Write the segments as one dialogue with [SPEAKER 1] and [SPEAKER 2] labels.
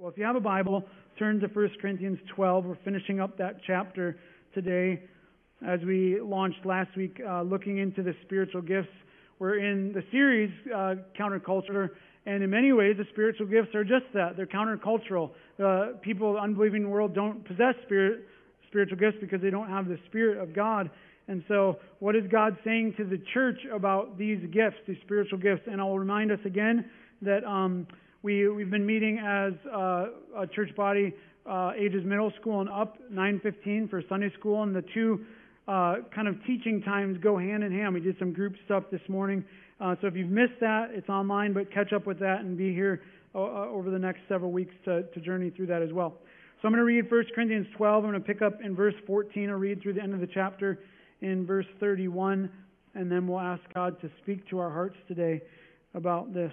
[SPEAKER 1] Well, if you have a Bible, turn to 1 Corinthians 12. We're finishing up that chapter today as we launched last week uh, looking into the spiritual gifts. We're in the series, uh, Counterculture, and in many ways, the spiritual gifts are just that. They're countercultural. Uh, people, the unbelieving world, don't possess spirit, spiritual gifts because they don't have the Spirit of God. And so, what is God saying to the church about these gifts, these spiritual gifts? And I'll remind us again that um, we, we've been meeting as uh, a church body, uh, ages middle school and up, 9:15 for Sunday school, and the two uh, kind of teaching times go hand in hand. We did some group stuff this morning, uh, so if you've missed that, it's online, but catch up with that and be here uh, uh, over the next several weeks to, to journey through that as well. So I'm going to read 1 Corinthians 12. I'm going to pick up in verse 14. I'll read through the end of the chapter in verse 31, and then we'll ask God to speak to our hearts today about this.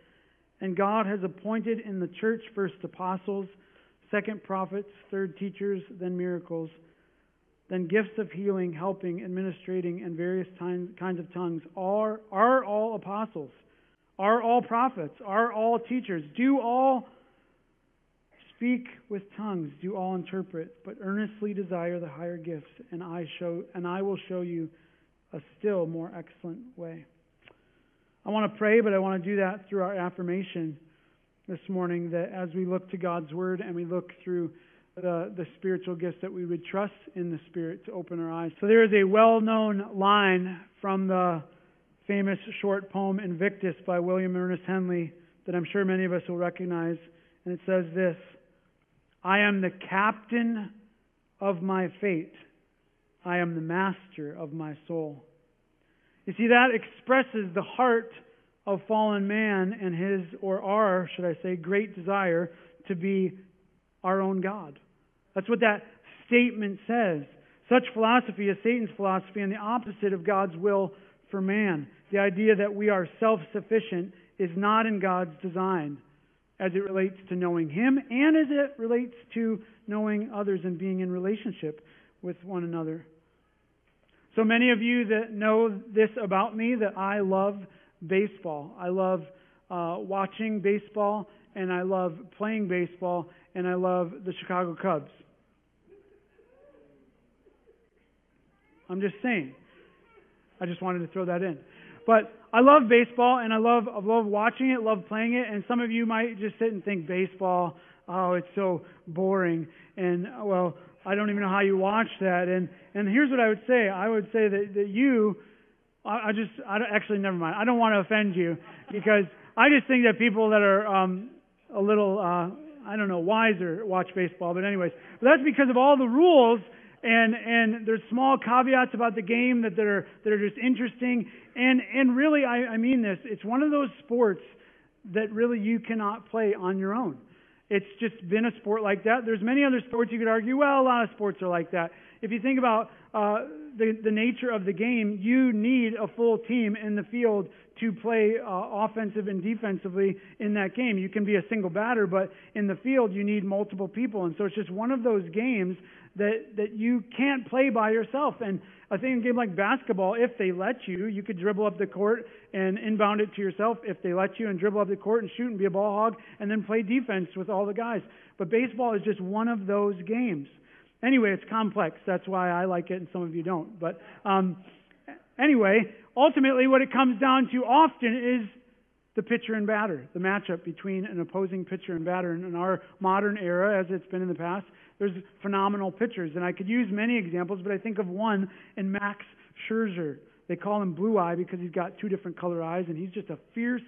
[SPEAKER 1] And God has appointed in the church first apostles, second prophets, third teachers, then miracles, then gifts of healing, helping, administrating, and various kinds of tongues. Are, are all apostles? Are all prophets? Are all teachers? Do all speak with tongues? Do all interpret? But earnestly desire the higher gifts, and I, show, and I will show you a still more excellent way. I want to pray, but I want to do that through our affirmation this morning that as we look to God's Word and we look through the, the spiritual gifts, that we would trust in the Spirit to open our eyes. So there is a well known line from the famous short poem Invictus by William Ernest Henley that I'm sure many of us will recognize. And it says this I am the captain of my fate, I am the master of my soul. You see, that expresses the heart of fallen man and his, or our, should I say, great desire to be our own God. That's what that statement says. Such philosophy is Satan's philosophy and the opposite of God's will for man. The idea that we are self sufficient is not in God's design as it relates to knowing Him and as it relates to knowing others and being in relationship with one another. So many of you that know this about me that I love baseball. I love uh, watching baseball, and I love playing baseball, and I love the Chicago Cubs. I'm just saying. I just wanted to throw that in. But I love baseball, and I love I love watching it, love playing it. And some of you might just sit and think baseball, oh, it's so boring. And well, I don't even know how you watch that. And and here's what I would say. I would say that, that you, I, I just, I don't, actually, never mind. I don't want to offend you because I just think that people that are um, a little, uh, I don't know, wiser watch baseball. But anyways, but that's because of all the rules and and there's small caveats about the game that, are that are just interesting. And and really, I, I mean this. It's one of those sports that really you cannot play on your own. It's just been a sport like that. There's many other sports you could argue, well, a lot of sports are like that. If you think about uh, the, the nature of the game, you need a full team in the field to play uh, offensive and defensively in that game. You can be a single batter, but in the field you need multiple people, and so it's just one of those games that that you can't play by yourself. And I think a game like basketball, if they let you, you could dribble up the court and inbound it to yourself. If they let you, and dribble up the court and shoot and be a ball hog, and then play defense with all the guys. But baseball is just one of those games. Anyway, it's complex. That's why I like it, and some of you don't. But um, anyway, ultimately, what it comes down to often is the pitcher and batter, the matchup between an opposing pitcher and batter. And in our modern era, as it's been in the past, there's phenomenal pitchers. And I could use many examples, but I think of one in Max Scherzer. They call him Blue Eye because he's got two different color eyes, and he's just a fierce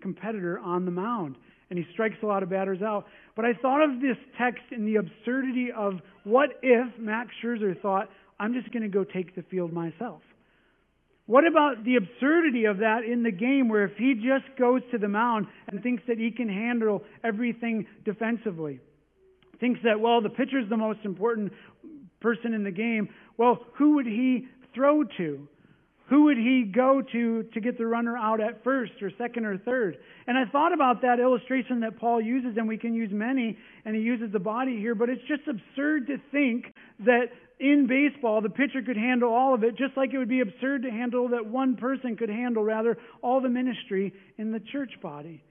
[SPEAKER 1] competitor on the mound. And he strikes a lot of batters out. But I thought of this text and the absurdity of what if Max Scherzer thought, I'm just going to go take the field myself? What about the absurdity of that in the game where if he just goes to the mound and thinks that he can handle everything defensively? Thinks that, well, the pitcher's the most important person in the game. Well, who would he throw to? Who would he go to to get the runner out at first or second or third? And I thought about that illustration that Paul uses, and we can use many, and he uses the body here, but it's just absurd to think that in baseball the pitcher could handle all of it, just like it would be absurd to handle that one person could handle, rather, all the ministry in the church body.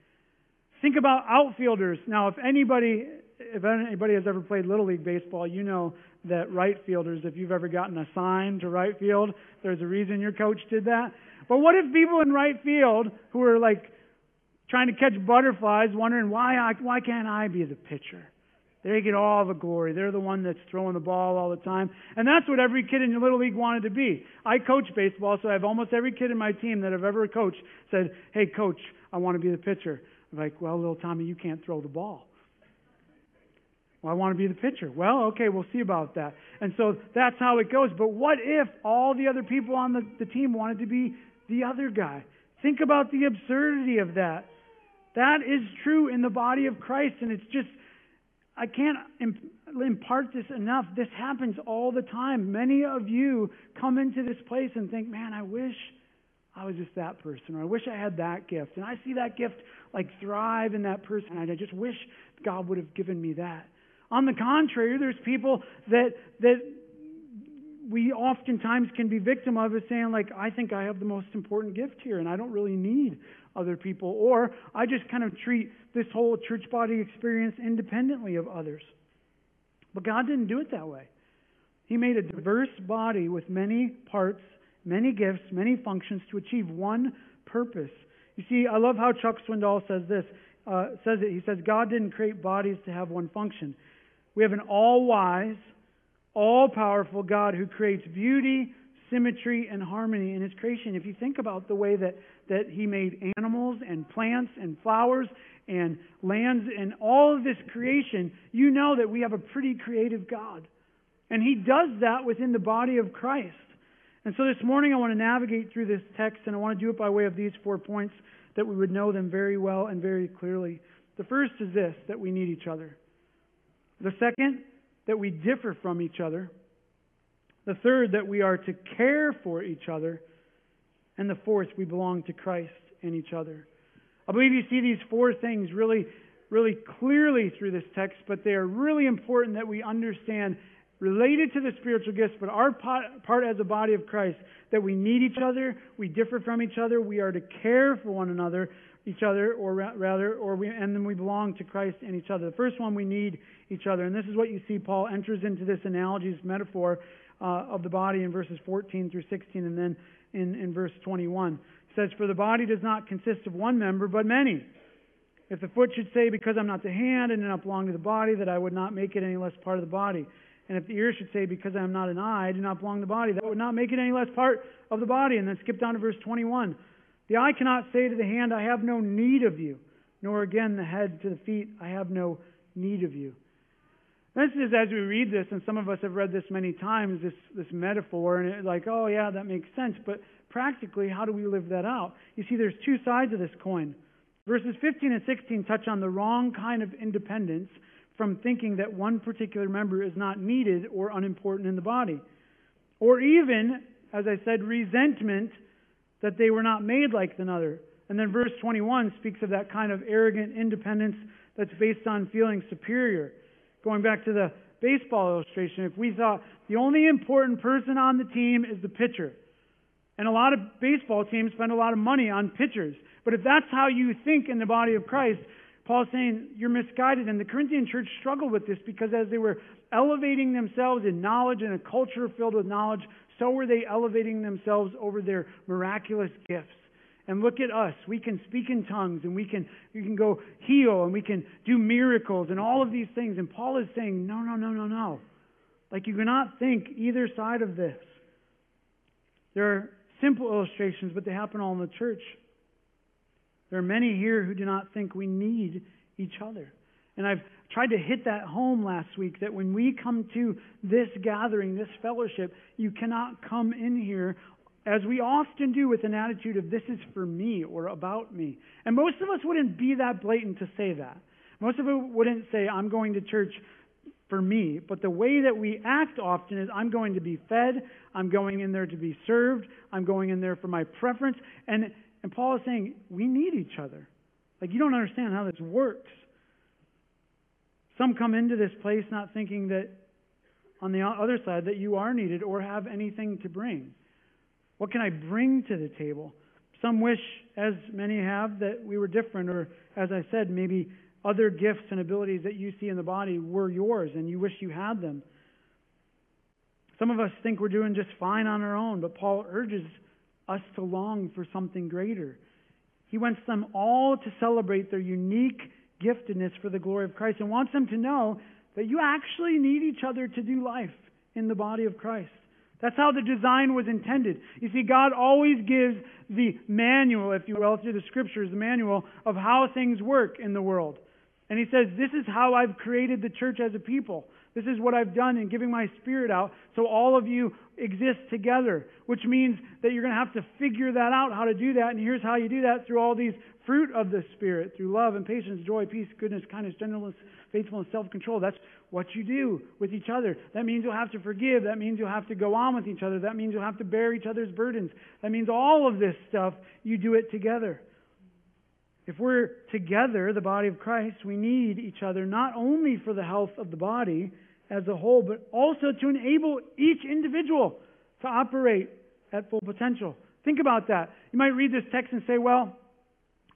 [SPEAKER 1] Think about outfielders. Now, if anybody if anybody has ever played Little League Baseball, you know that right fielders, if you've ever gotten assigned to right field, there's a reason your coach did that. But what if people in right field who are like trying to catch butterflies, wondering why I, why can't I be the pitcher? They get all the glory. They're the one that's throwing the ball all the time. And that's what every kid in the Little League wanted to be. I coach baseball, so I have almost every kid in my team that I've ever coached said, Hey, coach, I want to be the pitcher. I'm like, Well, little Tommy, you can't throw the ball. Well, I want to be the pitcher. Well, okay, we'll see about that. And so that's how it goes. But what if all the other people on the, the team wanted to be the other guy? Think about the absurdity of that. That is true in the body of Christ, and it's just, I can't impart this enough. This happens all the time. Many of you come into this place and think, man, I wish I was just that person, or I wish I had that gift. And I see that gift like thrive in that person. And I just wish God would have given me that. On the contrary, there's people that that we oftentimes can be victim of is saying like I think I have the most important gift here and I don't really need other people or I just kind of treat this whole church body experience independently of others. But God didn't do it that way. He made a diverse body with many parts, many gifts, many functions to achieve one purpose. You see, I love how Chuck Swindoll says this. Uh, says it. He says God didn't create bodies to have one function. We have an all wise, all powerful God who creates beauty, symmetry, and harmony in His creation. If you think about the way that, that He made animals and plants and flowers and lands and all of this creation, you know that we have a pretty creative God. And He does that within the body of Christ. And so this morning I want to navigate through this text, and I want to do it by way of these four points that we would know them very well and very clearly. The first is this that we need each other. The second, that we differ from each other. The third, that we are to care for each other. And the fourth, we belong to Christ and each other. I believe you see these four things really, really clearly through this text, but they are really important that we understand related to the spiritual gifts, but our part as a body of Christ, that we need each other, we differ from each other, we are to care for one another, each other, or rather, or we, and then we belong to Christ and each other. The first one, we need each other. And this is what you see Paul enters into this analogy, this metaphor uh, of the body in verses 14 through 16, and then in, in verse 21. He says, For the body does not consist of one member, but many. If the foot should say, Because I'm not the hand and do not belong to the body, that I would not make it any less part of the body. And if the ear should say, Because I am not an eye, I do not belong to the body, that would not make it any less part of the body. And then skip down to verse 21. The eye cannot say to the hand, I have no need of you, nor again the head to the feet, I have no need of you. This is as we read this, and some of us have read this many times, this, this metaphor, and it's like, oh, yeah, that makes sense. But practically, how do we live that out? You see, there's two sides of this coin. Verses 15 and 16 touch on the wrong kind of independence from thinking that one particular member is not needed or unimportant in the body. Or even, as I said, resentment that they were not made like another. And then verse 21 speaks of that kind of arrogant independence that's based on feeling superior. Going back to the baseball illustration, if we thought the only important person on the team is the pitcher, and a lot of baseball teams spend a lot of money on pitchers, but if that's how you think in the body of Christ, Paul's saying you're misguided. And the Corinthian church struggled with this because as they were elevating themselves in knowledge and a culture filled with knowledge, so were they elevating themselves over their miraculous gifts. And look at us. We can speak in tongues and we can, we can go heal and we can do miracles and all of these things. And Paul is saying, no, no, no, no, no. Like you cannot think either side of this. There are simple illustrations, but they happen all in the church. There are many here who do not think we need each other. And I've tried to hit that home last week that when we come to this gathering, this fellowship, you cannot come in here as we often do with an attitude of this is for me or about me. And most of us wouldn't be that blatant to say that. Most of us wouldn't say, I'm going to church for me. But the way that we act often is I'm going to be fed, I'm going in there to be served, I'm going in there for my preference. And, and Paul is saying, we need each other. Like, you don't understand how this works. Some come into this place not thinking that on the other side that you are needed or have anything to bring. What can I bring to the table? Some wish, as many have, that we were different, or as I said, maybe other gifts and abilities that you see in the body were yours and you wish you had them. Some of us think we're doing just fine on our own, but Paul urges us to long for something greater. He wants them all to celebrate their unique giftedness for the glory of Christ and wants them to know that you actually need each other to do life in the body of Christ. That's how the design was intended. You see, God always gives the manual, if you will, through the scriptures, the manual of how things work in the world. And He says, This is how I've created the church as a people. This is what I've done in giving my spirit out so all of you exist together, which means that you're going to have to figure that out, how to do that. And here's how you do that through all these fruit of the Spirit, through love and patience, joy, peace, goodness, kindness, gentleness, faithfulness, self control. That's what you do with each other. That means you'll have to forgive. That means you'll have to go on with each other. That means you'll have to bear each other's burdens. That means all of this stuff, you do it together. If we're together, the body of Christ, we need each other not only for the health of the body as a whole, but also to enable each individual to operate at full potential. Think about that. You might read this text and say, well,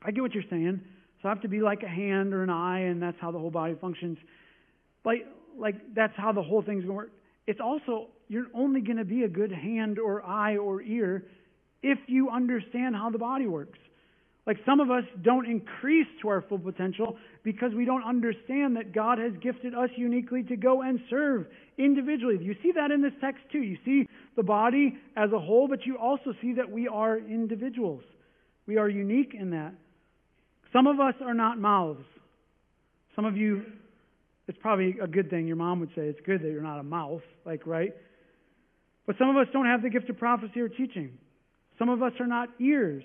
[SPEAKER 1] I get what you're saying. So I have to be like a hand or an eye, and that's how the whole body functions. Like, like that's how the whole thing's going to work. It's also, you're only going to be a good hand or eye or ear if you understand how the body works. Like some of us don't increase to our full potential because we don't understand that God has gifted us uniquely to go and serve individually. You see that in this text too. You see the body as a whole, but you also see that we are individuals. We are unique in that. Some of us are not mouths. Some of you, it's probably a good thing. Your mom would say it's good that you're not a mouth, like, right? But some of us don't have the gift of prophecy or teaching. Some of us are not ears.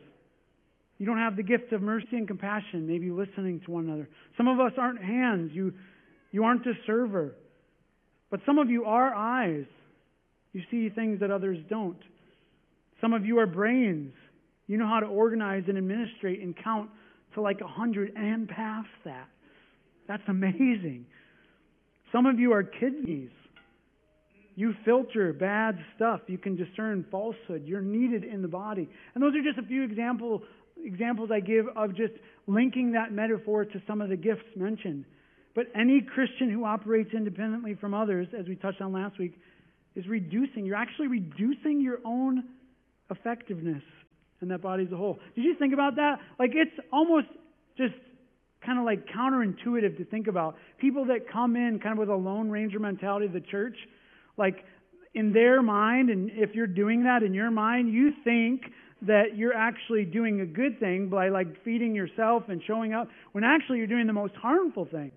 [SPEAKER 1] You don't have the gift of mercy and compassion, maybe listening to one another. Some of us aren't hands. You, you aren't a server. But some of you are eyes. You see things that others don't. Some of you are brains. You know how to organize and administrate and count to like a hundred and past that. That's amazing. Some of you are kidneys. You filter bad stuff. You can discern falsehood. You're needed in the body. And those are just a few example, examples I give of just linking that metaphor to some of the gifts mentioned. But any Christian who operates independently from others, as we touched on last week, is reducing. You're actually reducing your own effectiveness and that body as a whole. Did you think about that? Like it's almost just kind of like counterintuitive to think about. People that come in kind of with a lone ranger mentality of the church, like in their mind, and if you're doing that in your mind, you think that you're actually doing a good thing by like feeding yourself and showing up, when actually you're doing the most harmful thing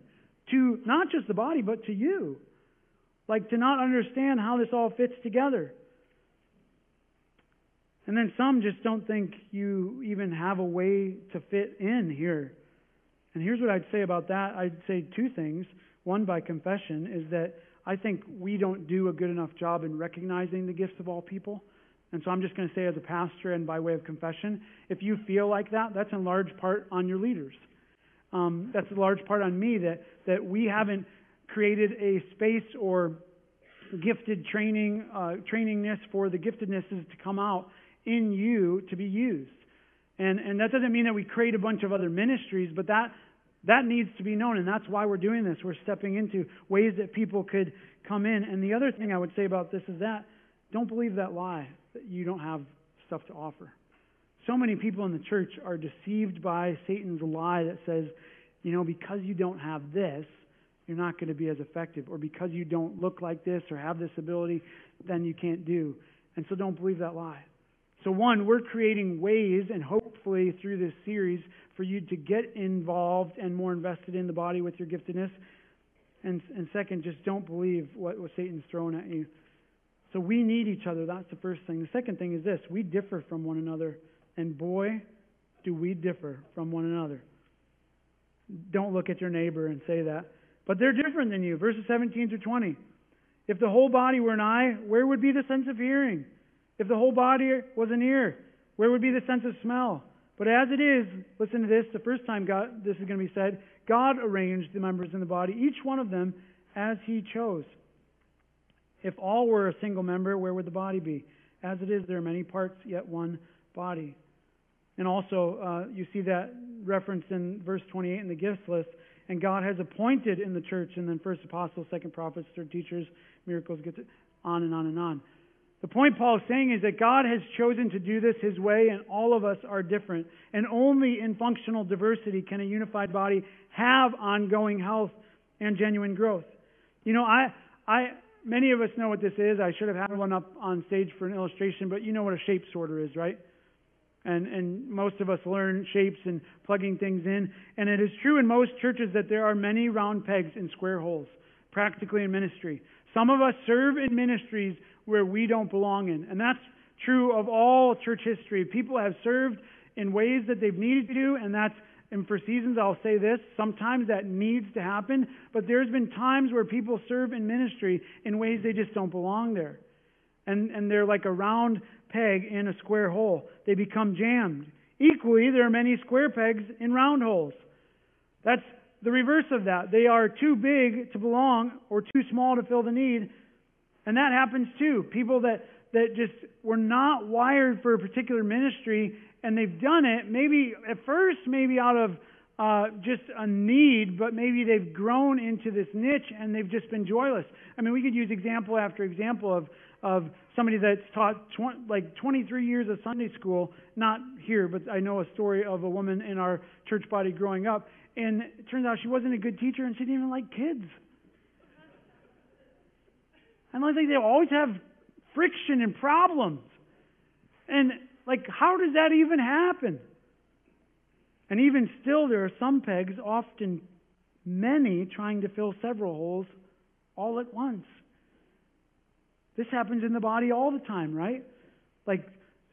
[SPEAKER 1] to not just the body, but to you. Like to not understand how this all fits together. And then some just don't think you even have a way to fit in here. And here's what I'd say about that I'd say two things. One, by confession, is that I think we don't do a good enough job in recognizing the gifts of all people. And so I'm just going to say, as a pastor and by way of confession, if you feel like that, that's in large part on your leaders. Um, that's a large part on me that, that we haven't created a space or gifted training, uh, trainingness for the giftednesses to come out in you to be used. And, and that doesn't mean that we create a bunch of other ministries, but that, that needs to be known, and that's why we're doing this. We're stepping into ways that people could come in. And the other thing I would say about this is that don't believe that lie that you don't have stuff to offer. So many people in the church are deceived by Satan's lie that says, you know, because you don't have this, you're not going to be as effective. Or because you don't look like this or have this ability, then you can't do. And so don't believe that lie. So, one, we're creating ways, and hopefully through this series, for you to get involved and more invested in the body with your giftedness. And, and second, just don't believe what, what Satan's throwing at you. So we need each other. That's the first thing. The second thing is this we differ from one another. And boy, do we differ from one another. Don't look at your neighbor and say that. But they're different than you. Verses 17 through 20. If the whole body were an eye, where would be the sense of hearing? If the whole body was an ear, where would be the sense of smell? But as it is, listen to this, the first time God, this is going to be said, God arranged the members in the body, each one of them as he chose. If all were a single member, where would the body be? As it is, there are many parts, yet one body. And also, uh, you see that reference in verse 28 in the gifts list. And God has appointed in the church, and then first apostles, second prophets, third teachers, miracles, gets on and on and on. The point Paul is saying is that God has chosen to do this his way, and all of us are different. And only in functional diversity can a unified body have ongoing health and genuine growth. You know, I, I, many of us know what this is. I should have had one up on stage for an illustration, but you know what a shape sorter is, right? And, and most of us learn shapes and plugging things in. And it is true in most churches that there are many round pegs in square holes, practically in ministry. Some of us serve in ministries where we don't belong in. And that's true of all church history. People have served in ways that they've needed to do, and that's and for seasons, I'll say this sometimes that needs to happen, but there's been times where people serve in ministry in ways they just don't belong there. And, and they're like a round peg in a square hole. They become jammed. Equally, there are many square pegs in round holes. That's the reverse of that. They are too big to belong or too small to fill the need. And that happens too. People that, that just were not wired for a particular ministry and they've done it maybe at first maybe out of uh, just a need, but maybe they've grown into this niche and they've just been joyless. I mean, we could use example after example of of somebody that's taught tw- like 23 years of Sunday school, not here, but I know a story of a woman in our church body growing up, and it turns out she wasn't a good teacher and she didn't even like kids. And I think they always have friction and problems. And like, how does that even happen? And even still, there are some pegs, often many, trying to fill several holes all at once. This happens in the body all the time, right? Like,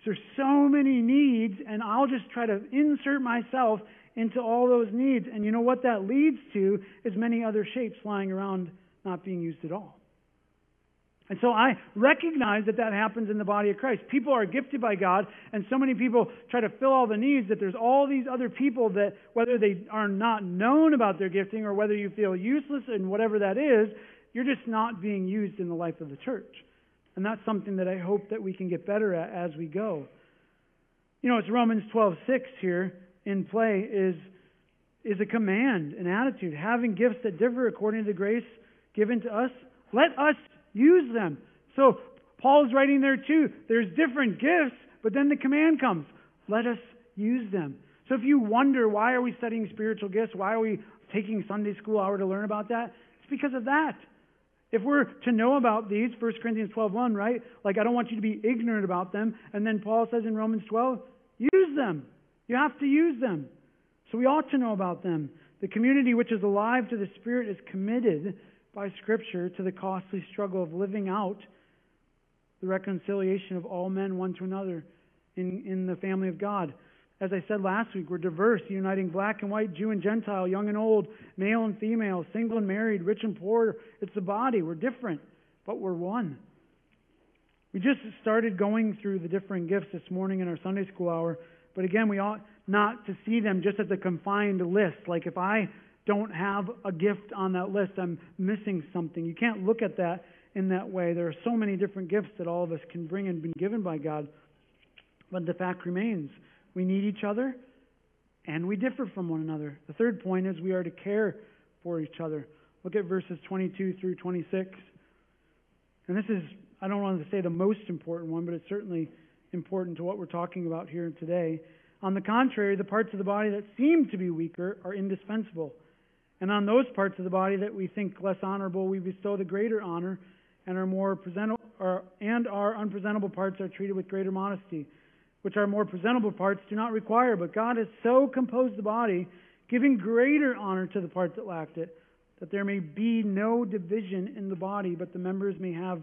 [SPEAKER 1] there's so many needs, and I'll just try to insert myself into all those needs. And you know what that leads to is many other shapes lying around not being used at all. And so I recognize that that happens in the body of Christ. People are gifted by God, and so many people try to fill all the needs that there's all these other people that, whether they are not known about their gifting or whether you feel useless and whatever that is, you're just not being used in the life of the church. And that's something that I hope that we can get better at as we go. You know, it's Romans 12:6 here in play is is a command, an attitude, having gifts that differ according to the grace given to us. Let us use them. So Paul's writing there too. There's different gifts, but then the command comes. Let us use them. So if you wonder why are we studying spiritual gifts, why are we taking Sunday school hour to learn about that? It's because of that. If we're to know about these, 1 Corinthians 12:1, right? Like I don't want you to be ignorant about them. And then Paul says in Romans 12, use them. You have to use them. So we ought to know about them. The community which is alive to the Spirit is committed by Scripture to the costly struggle of living out the reconciliation of all men one to another in, in the family of God. As I said last week, we're diverse, uniting black and white, Jew and Gentile, young and old, male and female, single and married, rich and poor. It's the body. We're different, but we're one. We just started going through the different gifts this morning in our Sunday school hour, but again, we ought not to see them just as a confined list. Like if I don't have a gift on that list, I'm missing something. You can't look at that in that way. There are so many different gifts that all of us can bring and been given by God. But the fact remains, we need each other and we differ from one another. The third point is we are to care for each other. Look at verses 22 through 26. And this is, I don't want to say the most important one, but it's certainly important to what we're talking about here today. On the contrary, the parts of the body that seem to be weaker are indispensable. And on those parts of the body that we think less honorable, we bestow the greater honor, and our more presentable, and our unpresentable parts are treated with greater modesty, which our more presentable parts do not require. But God has so composed the body, giving greater honor to the part that lacked it that there may be no division in the body, but the members may have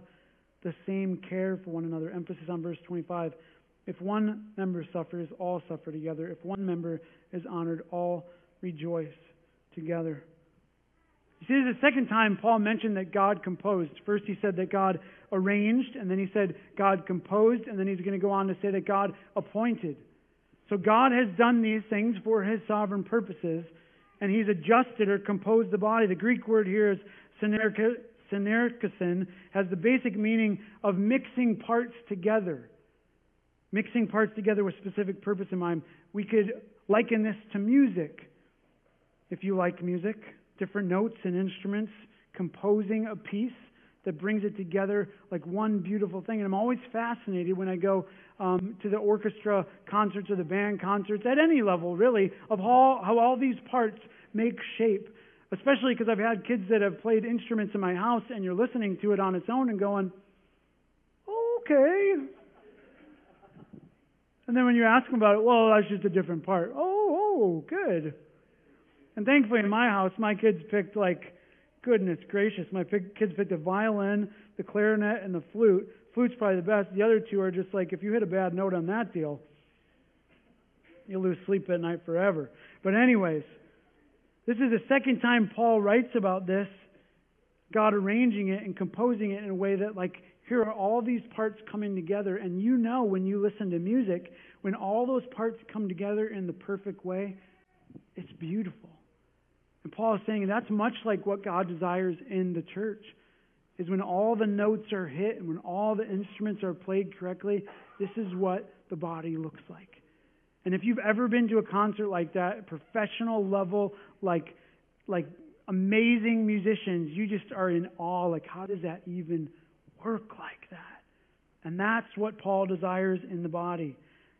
[SPEAKER 1] the same care for one another. Emphasis on verse 25. If one member suffers, all suffer together. If one member is honored, all rejoice together. You see, this is the second time Paul mentioned that God composed. First, he said that God arranged, and then he said God composed, and then he's going to go on to say that God appointed. So God has done these things for his sovereign purposes and he's adjusted or composed the body. The Greek word here is synerkesin, has the basic meaning of mixing parts together. Mixing parts together with specific purpose in mind. We could liken this to music. If you like music, different notes and instruments, composing a piece that brings it together like one beautiful thing. And I'm always fascinated when I go um, to the orchestra concerts or the band concerts at any level, really, of how, how all these parts make shape. Especially because I've had kids that have played instruments in my house and you're listening to it on its own and going, okay. And then when you ask them about it, well, that's just a different part. Oh, oh, good. And thankfully in my house, my kids picked like, goodness gracious, my kids picked the violin, the clarinet, and the flute. Flute's probably the best. The other two are just like, if you hit a bad note on that deal, you'll lose sleep at night forever. But, anyways, this is the second time Paul writes about this God arranging it and composing it in a way that, like, here are all these parts coming together. And you know when you listen to music, when all those parts come together in the perfect way, it's beautiful. And Paul is saying that's much like what God desires in the church is when all the notes are hit and when all the instruments are played correctly, this is what the body looks like. And if you've ever been to a concert like that, professional level, like like amazing musicians, you just are in awe. Like, how does that even work like that? And that's what Paul desires in the body.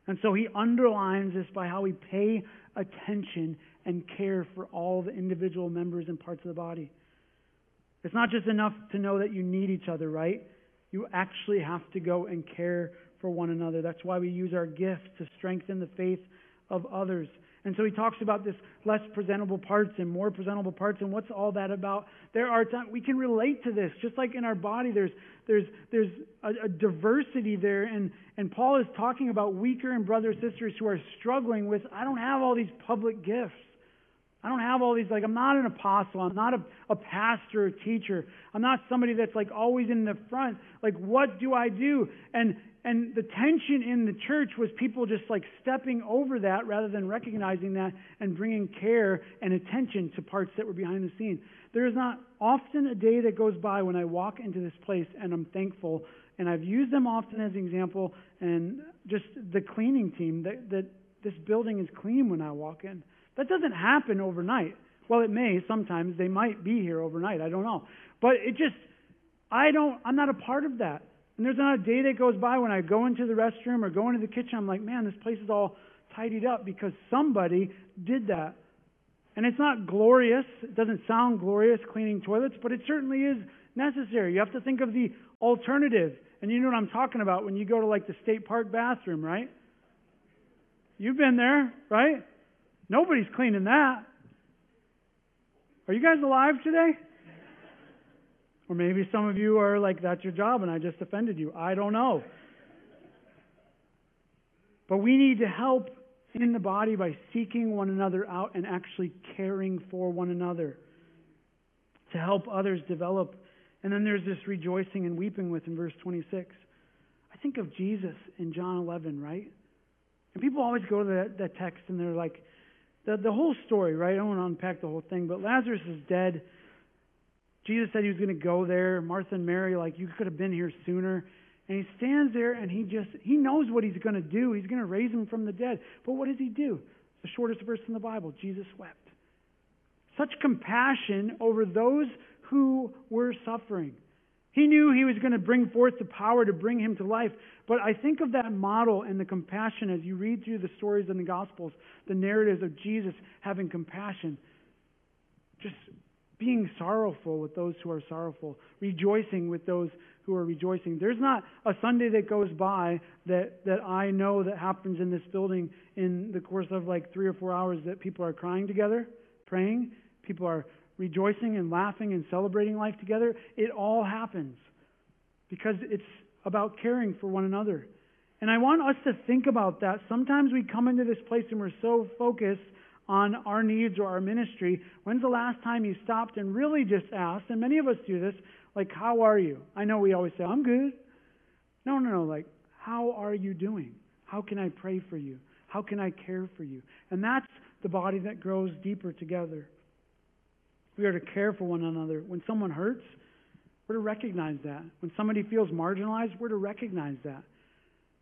[SPEAKER 1] And so he underlines this by how we pay attention and care for all the individual members and parts of the body. It's not just enough to know that you need each other, right? You actually have to go and care for one another. That's why we use our gifts to strengthen the faith of others. And so he talks about this less presentable parts and more presentable parts, and what's all that about? There are times we can relate to this, just like in our body. There's there's there's a, a diversity there, and and Paul is talking about weaker and brothers sisters who are struggling with. I don't have all these public gifts. I don't have all these, like, I'm not an apostle. I'm not a, a pastor or teacher. I'm not somebody that's, like, always in the front. Like, what do I do? And, and the tension in the church was people just, like, stepping over that rather than recognizing that and bringing care and attention to parts that were behind the scene. There is not often a day that goes by when I walk into this place and I'm thankful. And I've used them often as an example. And just the cleaning team, that, that this building is clean when I walk in. That doesn't happen overnight. Well, it may sometimes. They might be here overnight. I don't know. But it just, I don't, I'm not a part of that. And there's not a day that goes by when I go into the restroom or go into the kitchen, I'm like, man, this place is all tidied up because somebody did that. And it's not glorious. It doesn't sound glorious cleaning toilets, but it certainly is necessary. You have to think of the alternative. And you know what I'm talking about when you go to like the state park bathroom, right? You've been there, right? Nobody's cleaning that. Are you guys alive today? Or maybe some of you are like, that's your job and I just offended you. I don't know. But we need to help in the body by seeking one another out and actually caring for one another to help others develop. And then there's this rejoicing and weeping with in verse 26. I think of Jesus in John 11, right? And people always go to that, that text and they're like, the, the whole story, right? I don't want to unpack the whole thing, but Lazarus is dead. Jesus said he was going to go there. Martha and Mary, like, you could have been here sooner. And he stands there and he just, he knows what he's going to do. He's going to raise him from the dead. But what does he do? The shortest verse in the Bible Jesus wept. Such compassion over those who were suffering. He knew he was going to bring forth the power to bring him to life. But I think of that model and the compassion as you read through the stories in the Gospels, the narratives of Jesus having compassion. Just being sorrowful with those who are sorrowful, rejoicing with those who are rejoicing. There's not a Sunday that goes by that, that I know that happens in this building in the course of like three or four hours that people are crying together, praying, people are rejoicing and laughing and celebrating life together. It all happens because it's about caring for one another. And I want us to think about that. Sometimes we come into this place and we're so focused on our needs or our ministry. When's the last time you stopped and really just asked, and many of us do this, like, how are you? I know we always say, I'm good. No, no, no, like, how are you doing? How can I pray for you? How can I care for you? And that's the body that grows deeper together. We are to care for one another. When someone hurts, we're to recognize that. When somebody feels marginalized, we're to recognize that.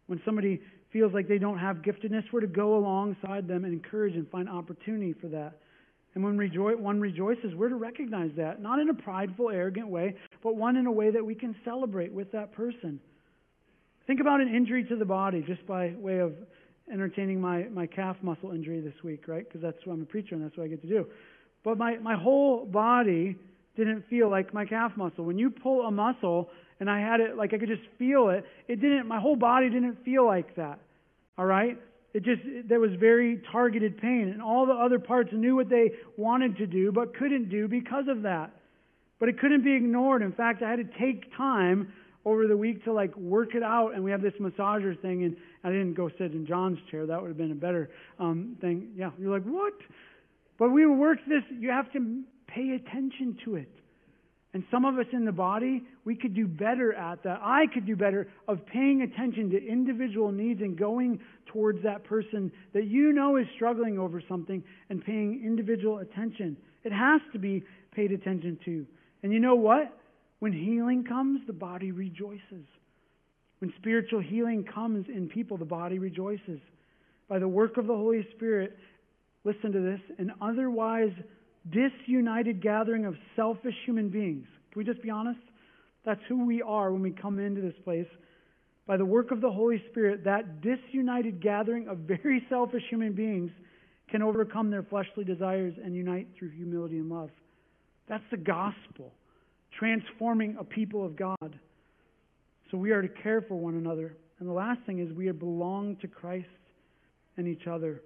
[SPEAKER 1] When somebody feels like they don't have giftedness, we're to go alongside them and encourage and find opportunity for that. And when rejo- one rejoices, we're to recognize that, not in a prideful, arrogant way, but one in a way that we can celebrate with that person. Think about an injury to the body, just by way of entertaining my, my calf muscle injury this week, right? Because that's what I'm a preacher and that's what I get to do. But my, my whole body didn't feel like my calf muscle. When you pull a muscle, and I had it like I could just feel it. It didn't. My whole body didn't feel like that. All right. It just it, there was very targeted pain, and all the other parts knew what they wanted to do but couldn't do because of that. But it couldn't be ignored. In fact, I had to take time over the week to like work it out. And we have this massager thing, and I didn't go sit in John's chair. That would have been a better um, thing. Yeah, you're like what? But we work this. You have to pay attention to it. And some of us in the body, we could do better at that. I could do better of paying attention to individual needs and going towards that person that you know is struggling over something and paying individual attention. It has to be paid attention to. And you know what? When healing comes, the body rejoices. When spiritual healing comes in people, the body rejoices. By the work of the Holy Spirit, listen to this, an otherwise disunited gathering of selfish human beings. Can we just be honest? That's who we are when we come into this place. By the work of the Holy Spirit, that disunited gathering of very selfish human beings can overcome their fleshly desires and unite through humility and love. That's the gospel, transforming a people of God. So we are to care for one another. And the last thing is we belong to Christ and each other.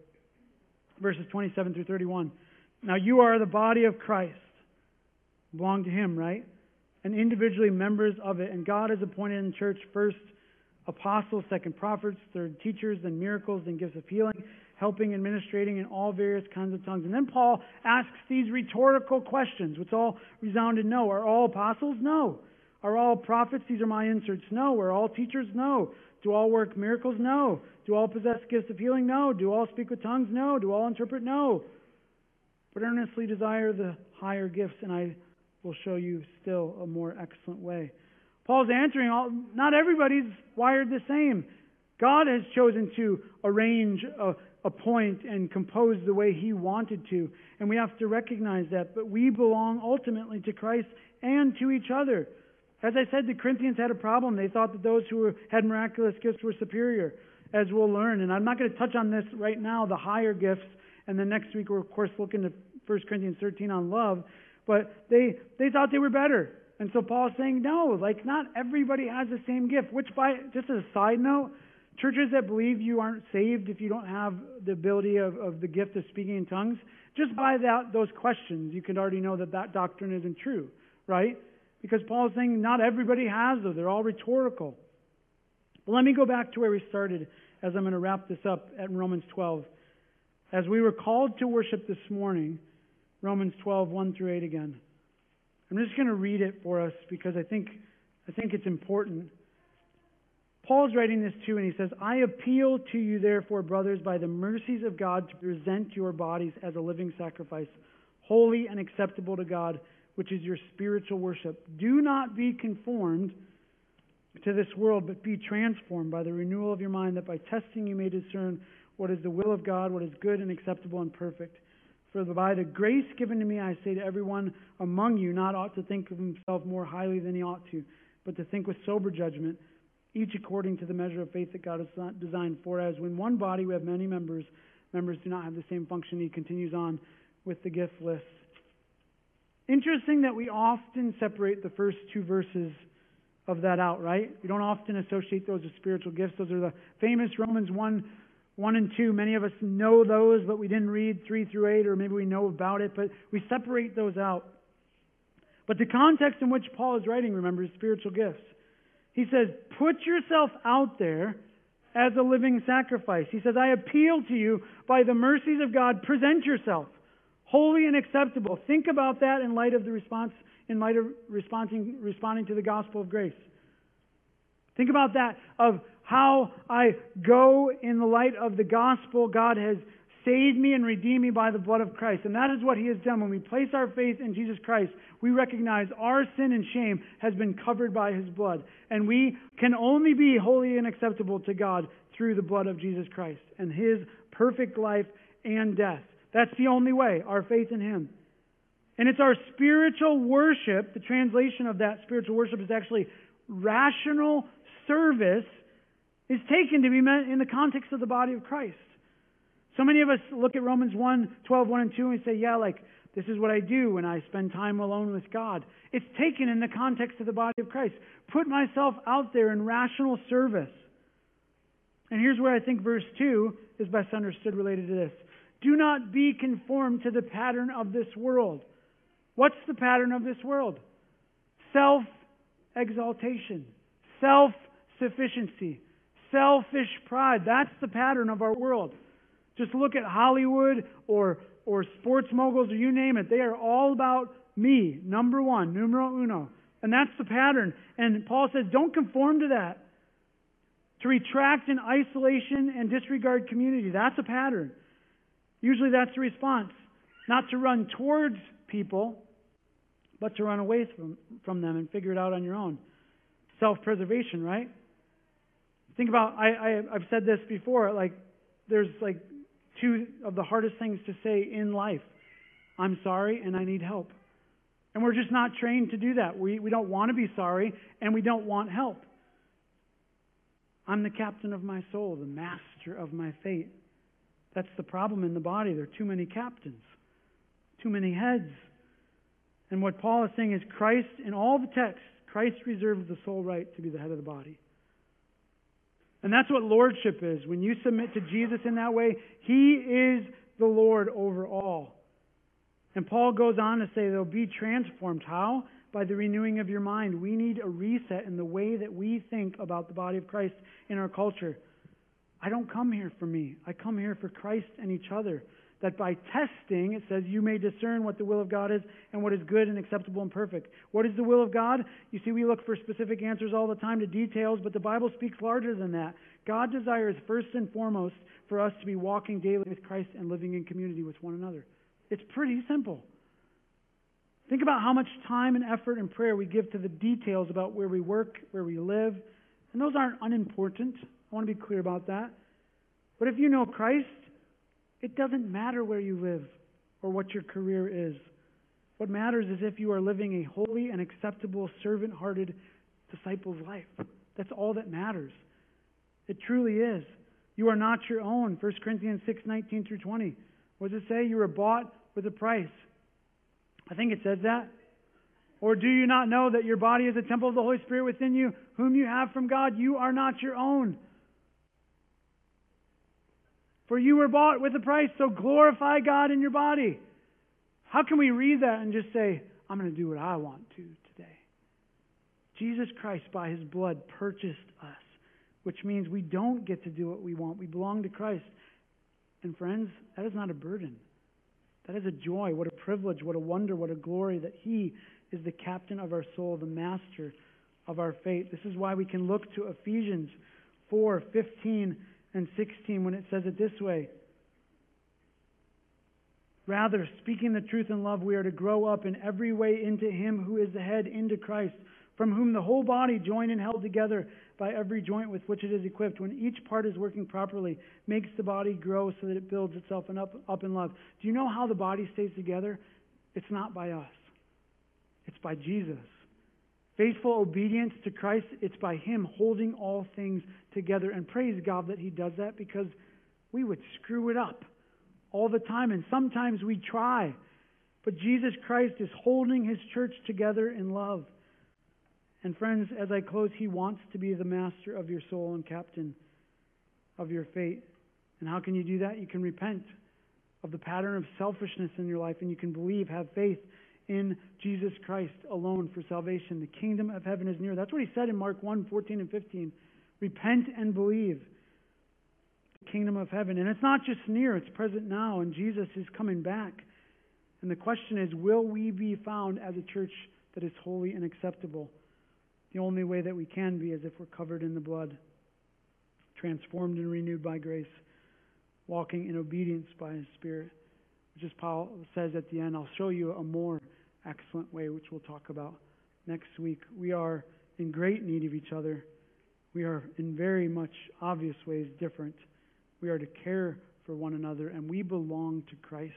[SPEAKER 1] Verses 27 through 31. Now you are the body of Christ. Belong to Him, right? And individually members of it. And God has appointed in church first apostles, second prophets, third teachers, then miracles, then gifts of healing, helping, administrating in all various kinds of tongues. And then Paul asks these rhetorical questions, which all resounded no. Are all apostles? No. Are all prophets? These are my inserts. No. Are all teachers? No. Do all work miracles? No. Do all possess gifts of healing? No. Do all speak with tongues? No. Do all interpret? No but earnestly desire the higher gifts, and I will show you still a more excellent way. Paul's answering all, not everybody's wired the same. God has chosen to arrange, a, and compose the way He wanted to, and we have to recognize that. But we belong ultimately to Christ and to each other. As I said, the Corinthians had a problem. They thought that those who had miraculous gifts were superior, as we'll learn. And I'm not going to touch on this right now, the higher gifts. And then next week, we're, of course, looking to 1 Corinthians 13 on love, but they, they thought they were better. And so Paul's saying, no, like not everybody has the same gift, which by, just as a side note, churches that believe you aren't saved if you don't have the ability of, of the gift of speaking in tongues, just by that, those questions, you can already know that that doctrine isn't true, right? Because Paul's saying not everybody has those. They're all rhetorical. But let me go back to where we started as I'm going to wrap this up at Romans 12. As we were called to worship this morning, Romans 12, 1 through 8 again. I'm just going to read it for us because I think, I think it's important. Paul's writing this too, and he says, I appeal to you, therefore, brothers, by the mercies of God, to present your bodies as a living sacrifice, holy and acceptable to God, which is your spiritual worship. Do not be conformed to this world, but be transformed by the renewal of your mind, that by testing you may discern what is the will of God, what is good and acceptable and perfect. For by the grace given to me, I say to everyone among you, not ought to think of himself more highly than he ought to, but to think with sober judgment each according to the measure of faith that God has designed for. As when one body we have many members, members do not have the same function. He continues on with the gift list. Interesting that we often separate the first two verses of that out, right? We don't often associate those with spiritual gifts. Those are the famous Romans 1, 1 and 2. Many of us know those, but we didn't read 3 through 8, or maybe we know about it, but we separate those out. But the context in which Paul is writing, remember, is spiritual gifts. He says, put yourself out there as a living sacrifice. He says, I appeal to you by the mercies of God, present yourself holy and acceptable. Think about that in light of the response, in light of responding, responding to the gospel of grace. Think about that of how I go in the light of the gospel God has saved me and redeemed me by the blood of Christ. And that is what He has done. When we place our faith in Jesus Christ, we recognize our sin and shame has been covered by His blood. And we can only be holy and acceptable to God through the blood of Jesus Christ and His perfect life and death. That's the only way, our faith in Him. And it's our spiritual worship. The translation of that spiritual worship is actually rational service, is taken to be meant in the context of the body of Christ. So many of us look at Romans 1, 12, 1 and 2 and say, yeah, like, this is what I do when I spend time alone with God. It's taken in the context of the body of Christ. Put myself out there in rational service. And here's where I think verse 2 is best understood related to this. Do not be conformed to the pattern of this world. What's the pattern of this world? Self exaltation, self sufficiency, selfish pride. That's the pattern of our world. Just look at Hollywood or, or sports moguls or you name it. They are all about me, number one, numero uno. And that's the pattern. And Paul says, don't conform to that. To retract in isolation and disregard community, that's a pattern. Usually that's the response. Not to run towards people, but to run away from, from them and figure it out on your own. Self preservation, right? Think about, I, I, I've said this before, like, there's like two of the hardest things to say in life I'm sorry and I need help. And we're just not trained to do that. We, we don't want to be sorry and we don't want help. I'm the captain of my soul, the master of my fate. That's the problem in the body. There are too many captains, too many heads. And what Paul is saying is Christ, in all the texts, Christ reserves the sole right to be the head of the body. And that's what lordship is. When you submit to Jesus in that way, He is the Lord over all. And Paul goes on to say they'll be transformed. How? By the renewing of your mind. We need a reset in the way that we think about the body of Christ in our culture. I don't come here for me. I come here for Christ and each other that by testing, it says, you may discern what the will of God is and what is good and acceptable and perfect. What is the will of God? You see, we look for specific answers all the time to details, but the Bible speaks larger than that. God desires, first and foremost, for us to be walking daily with Christ and living in community with one another. It's pretty simple. Think about how much time and effort and prayer we give to the details about where we work, where we live. And those aren't unimportant. I want to be clear about that. But if you know Christ, it doesn't matter where you live or what your career is. What matters is if you are living a holy and acceptable, servant hearted disciple's life. That's all that matters. It truly is. You are not your own. 1 Corinthians 6 19 through 20. What does it say? You were bought with a price. I think it says that. Or do you not know that your body is a temple of the Holy Spirit within you, whom you have from God? You are not your own. For you were bought with a price, so glorify God in your body. How can we read that and just say, I'm going to do what I want to today? Jesus Christ, by his blood, purchased us, which means we don't get to do what we want. We belong to Christ. And friends, that is not a burden. That is a joy. What a privilege, what a wonder, what a glory that he is the captain of our soul, the master of our fate. This is why we can look to Ephesians 4 15 and 16 when it says it this way. Rather, speaking the truth in love, we are to grow up in every way into Him who is the head, into Christ, from whom the whole body, joined and held together by every joint with which it is equipped, when each part is working properly, makes the body grow so that it builds itself up, up in love. Do you know how the body stays together? It's not by us, it's by Jesus. Faithful obedience to Christ, it's by Him holding all things together. And praise God that He does that because we would screw it up all the time, and sometimes we try. But Jesus Christ is holding His church together in love. And friends, as I close, He wants to be the master of your soul and captain of your fate. And how can you do that? You can repent of the pattern of selfishness in your life, and you can believe, have faith in Jesus Christ alone for salvation. The kingdom of heaven is near. That's what he said in Mark 1 14 and 15. Repent and believe. The kingdom of heaven. And it's not just near, it's present now, and Jesus is coming back. And the question is will we be found as a church that is holy and acceptable? The only way that we can be is if we're covered in the blood, transformed and renewed by grace, walking in obedience by His Spirit. Which, as Paul says at the end, I'll show you a more excellent way, which we'll talk about next week. We are in great need of each other. We are in very much obvious ways different. We are to care for one another, and we belong to Christ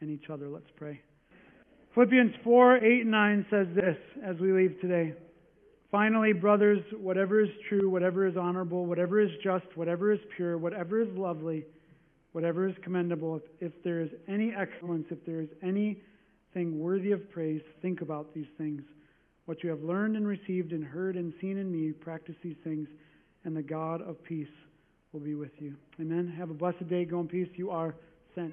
[SPEAKER 1] and each other. Let's pray. Philippians 4 8 and 9 says this as we leave today. Finally, brothers, whatever is true, whatever is honorable, whatever is just, whatever is pure, whatever is lovely, whatever is commendable, if, if there is any excellence, if there is anything worthy of praise, think about these things. What you have learned and received and heard and seen in me, practice these things, and the God of peace will be with you. Amen. Have a blessed day. Go in peace. You are sent.